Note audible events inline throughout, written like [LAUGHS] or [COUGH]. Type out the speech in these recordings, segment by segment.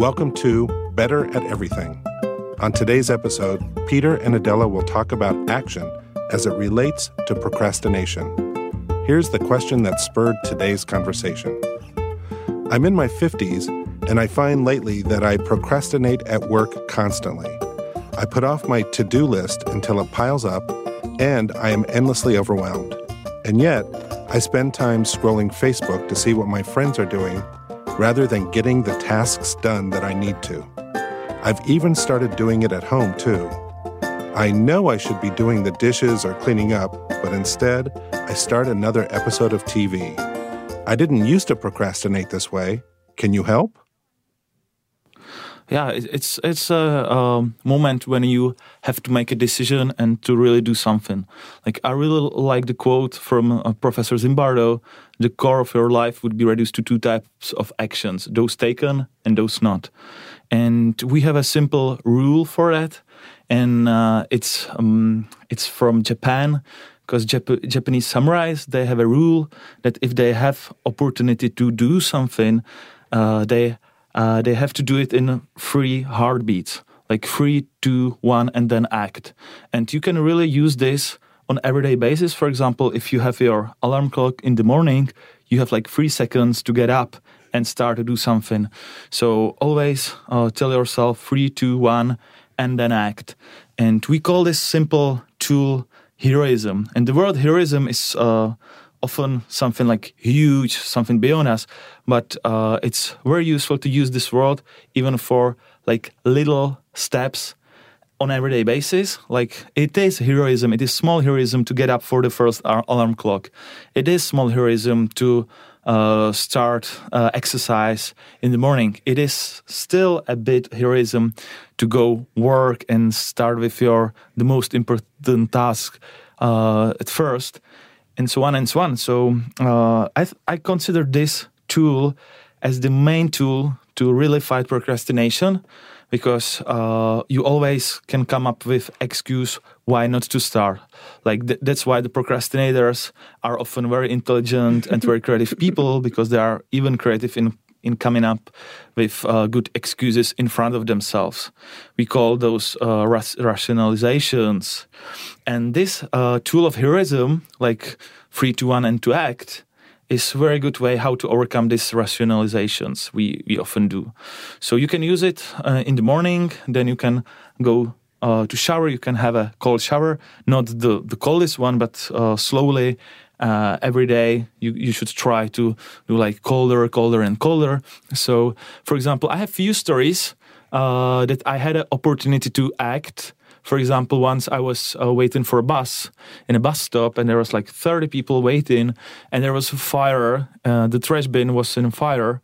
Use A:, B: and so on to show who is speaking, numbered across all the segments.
A: Welcome to Better at Everything. On today's episode, Peter and Adela will talk about action as it relates to procrastination. Here's the question that spurred today's conversation I'm in my 50s, and I find lately that I procrastinate at work constantly. I put off my to do list until it piles up, and I am endlessly overwhelmed. And yet, I spend time scrolling Facebook to see what my friends are doing rather than getting the tasks done that I need to. I've even started doing it at home too. I know I should be doing the dishes or cleaning up, but instead, I start another episode of TV. I didn't used to procrastinate this way. Can you help?
B: Yeah it's it's a, a, moment when you have to make a decision and to really do something. Like i really like the quote from uh, professor zimbardo the core of your life would be reduced to two types of actions those taken and those not. And we have a simple rule for that and uh, it's um, it's from japan because Jap- japanese samurais they have a rule that if they have opportunity to do something uh, they uh, they have to do it in three heartbeats, like three, two, one, and then act. And you can really use this on everyday basis. For example, if you have your alarm clock in the morning, you have like three seconds to get up and start to do something. So always uh, tell yourself three, two, one, and then act. And we call this simple tool heroism. And the word heroism is uh, often something like huge, something beyond us, but uh, it's very useful to use this word even for like little steps on everyday basis. Like it is heroism, it is small heroism to get up for the first alarm clock. It is small heroism to uh, start uh, exercise in the morning. It is still a bit heroism to go work and start with your the most important task uh, at first and so on and so on. So uh, I, th- I consider this tool as the main tool to really fight procrastination because uh, you always can come up with excuse why not to start like th- that's why the procrastinators are often very intelligent and very creative [LAUGHS] people because they are even creative in in coming up with uh, good excuses in front of themselves. We call those uh, rationalizations. And this uh, tool of heroism, like free to one and to act, is a very good way how to overcome these rationalizations we, we often do. So you can use it uh, in the morning, then you can go uh, to shower, you can have a cold shower, not the, the coldest one, but uh, slowly uh, every day you, you should try to do like colder colder and colder. So for example i have few stories uh, that i had an opportunity to act. For example once i was uh, waiting for a bus in a bus stop and there was like 30 people waiting and there was a fire uh, the trash bin was in fire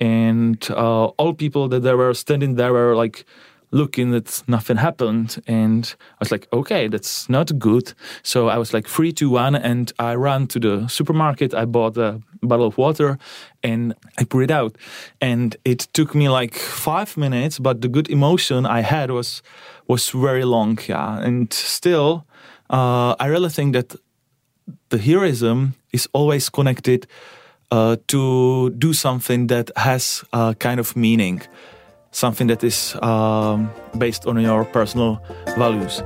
B: and uh, all people that there were standing there were like looking that nothing happened and i was like okay that's not good. So i was like three two one and i ran to the supermarket. I bought a bottle of water and i put it out. And it took me like five minutes but the good emotion i had was was very long yeah. And still uh, i really think that the heroism is always connected uh, to do something that has a kind of meaning something that is um, based on your personal values.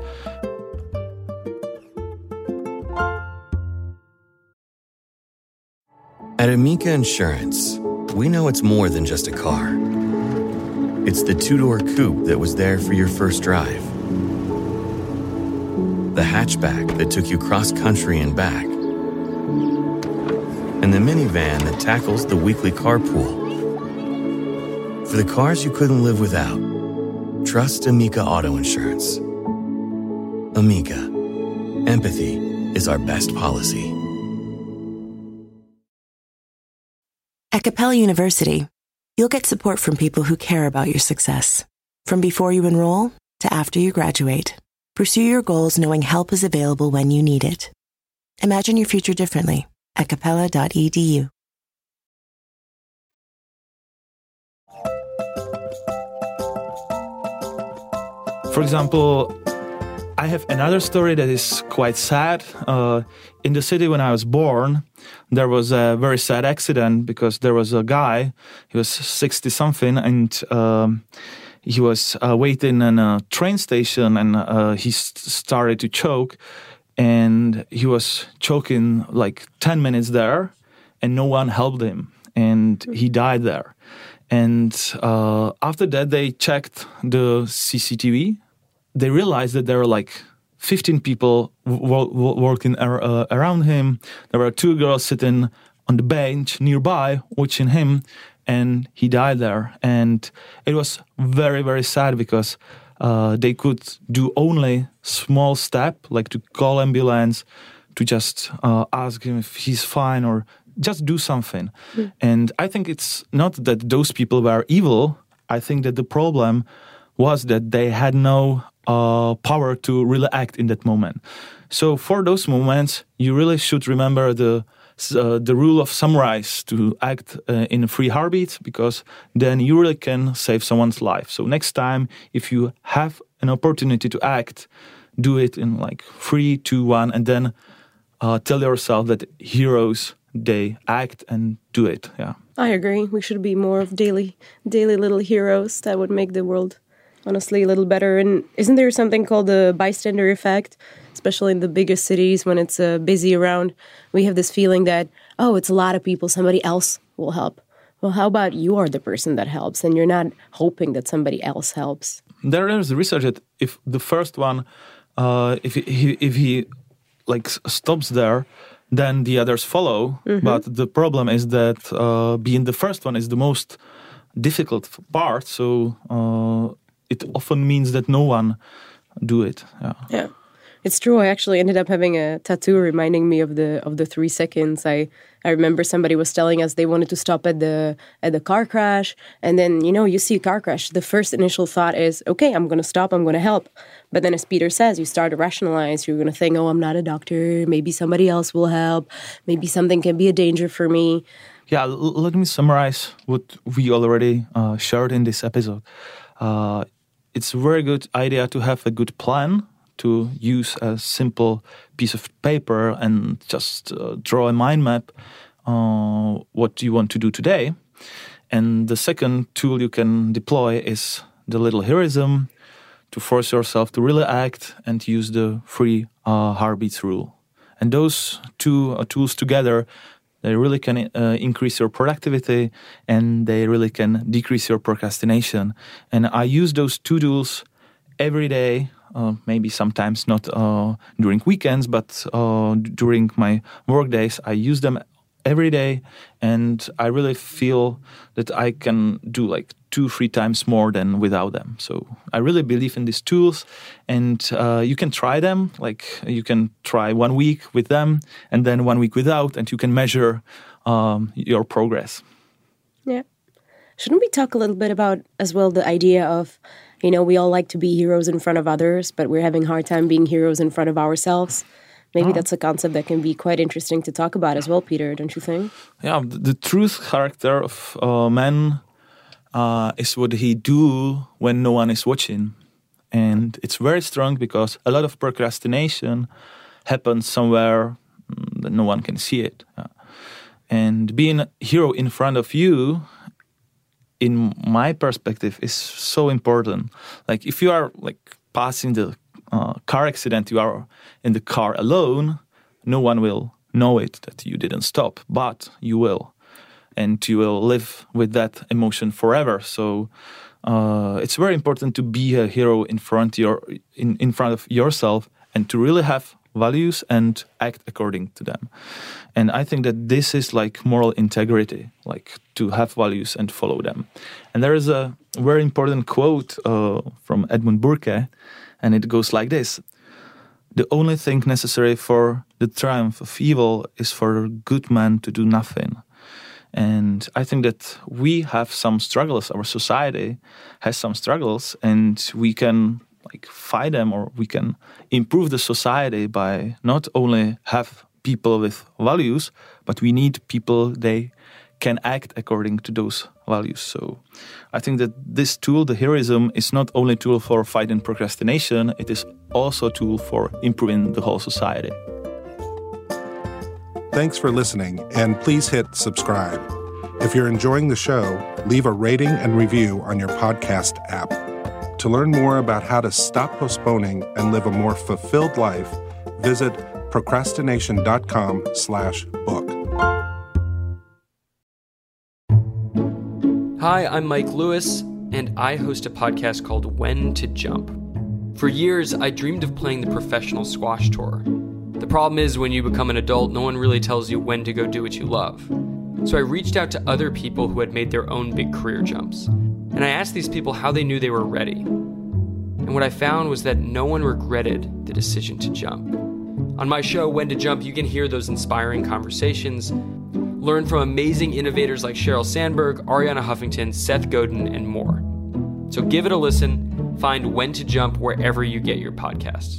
C: At Amica Insurance, we know it's more than just a car. It's the two door coupe that was there for your first drive, the hatchback that took you cross country and back, and the minivan that tackles the weekly carpool for the cars you couldn't live without, trust Amica Auto Insurance. Amica, empathy is our best policy.
D: At Capella University, you'll get support from people who care about your success. From before you enroll to after you graduate, pursue your goals knowing help is available when you need it. Imagine your future differently at capella.edu.
B: For example, I have another story that is quite sad. Uh, in the city when I was born, there was a very sad accident because there was a guy, he was 60 something, and um, he was uh, waiting in a train station and uh, he st- started to choke. And he was choking like 10 minutes there, and no one helped him. And he died there. And uh, after that, they checked the CCTV they realized that there were like 15 people working uh, around him. There were two girls sitting on the bench nearby watching him, and he died there. And it was very, very sad because uh, they could do only small step, like to call ambulance, to just uh, ask him if he's fine or just do something. Mm. And I think it's not that those people were evil. I think that the problem was that they had no uh, power to really act in that moment. So for those moments, you really should remember the uh, the rule of samurais to act uh, in a free heartbeat because then you really can save someone's life. So next time, if you have an opportunity to act, do it in like three, two, one, and then uh, tell yourself that heroes they act and do it. Yeah,
E: I agree. We should be more of daily, daily little heroes that would make the world honestly a little better. And isn't there something called the bystander effect? Especially in the biggest cities when it's uh, busy around, we have this feeling that, oh, it's a lot of people, somebody else will help. Well, how about you are the person that helps and you're not hoping that somebody else helps?
B: There is research that if the first one, uh, if he, if he like stops there, then the others follow. Mm-hmm. But the problem is that uh, being the first one is the most difficult part. So uh, it often means that no one do it. Yeah.
E: Yeah. It's true. I actually ended up having a tattoo reminding me of the of the three seconds. I I remember somebody was telling us they wanted to stop at the at the car crash, and then you know you see a car crash. The first initial thought is, okay, I'm going to stop. I'm going to help. But then, as Peter says, you start to rationalize. You're going to think, oh, I'm not a doctor. Maybe somebody else will help. Maybe something can be a danger for me.
B: Yeah. L- let me summarize what we already uh, shared in this episode. Uh, it's a very good idea to have a good plan to use a simple piece of paper and just uh, draw a mind map uh, what you want to do today. And the second tool you can deploy is the little heroism to force yourself to really act and use the free uh, heartbeats rule. And those two uh, tools together they really can uh, increase your productivity and they really can decrease your procrastination. And I use those two tools every day, uh, maybe sometimes not uh, during weekends, but uh, during my work days. I use them every day and i really feel that i can do like two three times more than without them. So i really believe in these tools and uh, you can try them. Like you can try one week with them and then one week without and you can measure um, your progress.
E: Yeah. Shouldn't we talk a little bit about as well the idea of you know we all like to be heroes in front of others but we're having a hard time being heroes in front of ourselves? Maybe oh. that's a concept that can be quite interesting to talk about as well, Peter, don't you think?
B: Yeah, the, the truth character of uh, man uh, is what he do when no one is watching. And it's very strong because a lot of procrastination happens somewhere mm, that no one can see it. Uh, and being a hero in front of you, in my perspective, is so important. Like if you are like passing the uh, car accident, you are in the car alone, no one will know it that you didn't stop, but you will. And you will live with that emotion forever. So uh, it's very important to be a hero in front your in, in front of yourself and to really have values and act according to them. And I think that this is like moral integrity, like to have values and follow them. And there is a very important quote uh, from Edmund Burke and it goes like this The only thing necessary for the triumph of evil is for a good man to do nothing. And I think that we have some struggles, our society has some struggles, and we can like fight them or we can improve the society by not only have people with values, but we need people they can act according to those values. So I think that this tool, the heroism, is not only a tool for fighting procrastination, it is also a tool for improving the whole society.
A: Thanks for listening, and please hit subscribe. If you're enjoying the show, leave a rating and review on your podcast app. To learn more about how to stop postponing and live a more fulfilled life, visit procrastination.com slash book.
F: Hi, I'm Mike Lewis, and I host a podcast called When to Jump. For years, I dreamed of playing the professional squash tour. The problem is, when you become an adult, no one really tells you when to go do what you love. So I reached out to other people who had made their own big career jumps. And I asked these people how they knew they were ready. And what I found was that no one regretted the decision to jump. On my show, When to Jump, you can hear those inspiring conversations, learn from amazing innovators like Sheryl Sandberg, Arianna Huffington, Seth Godin, and more. So give it a listen. Find When to Jump wherever you get your podcasts.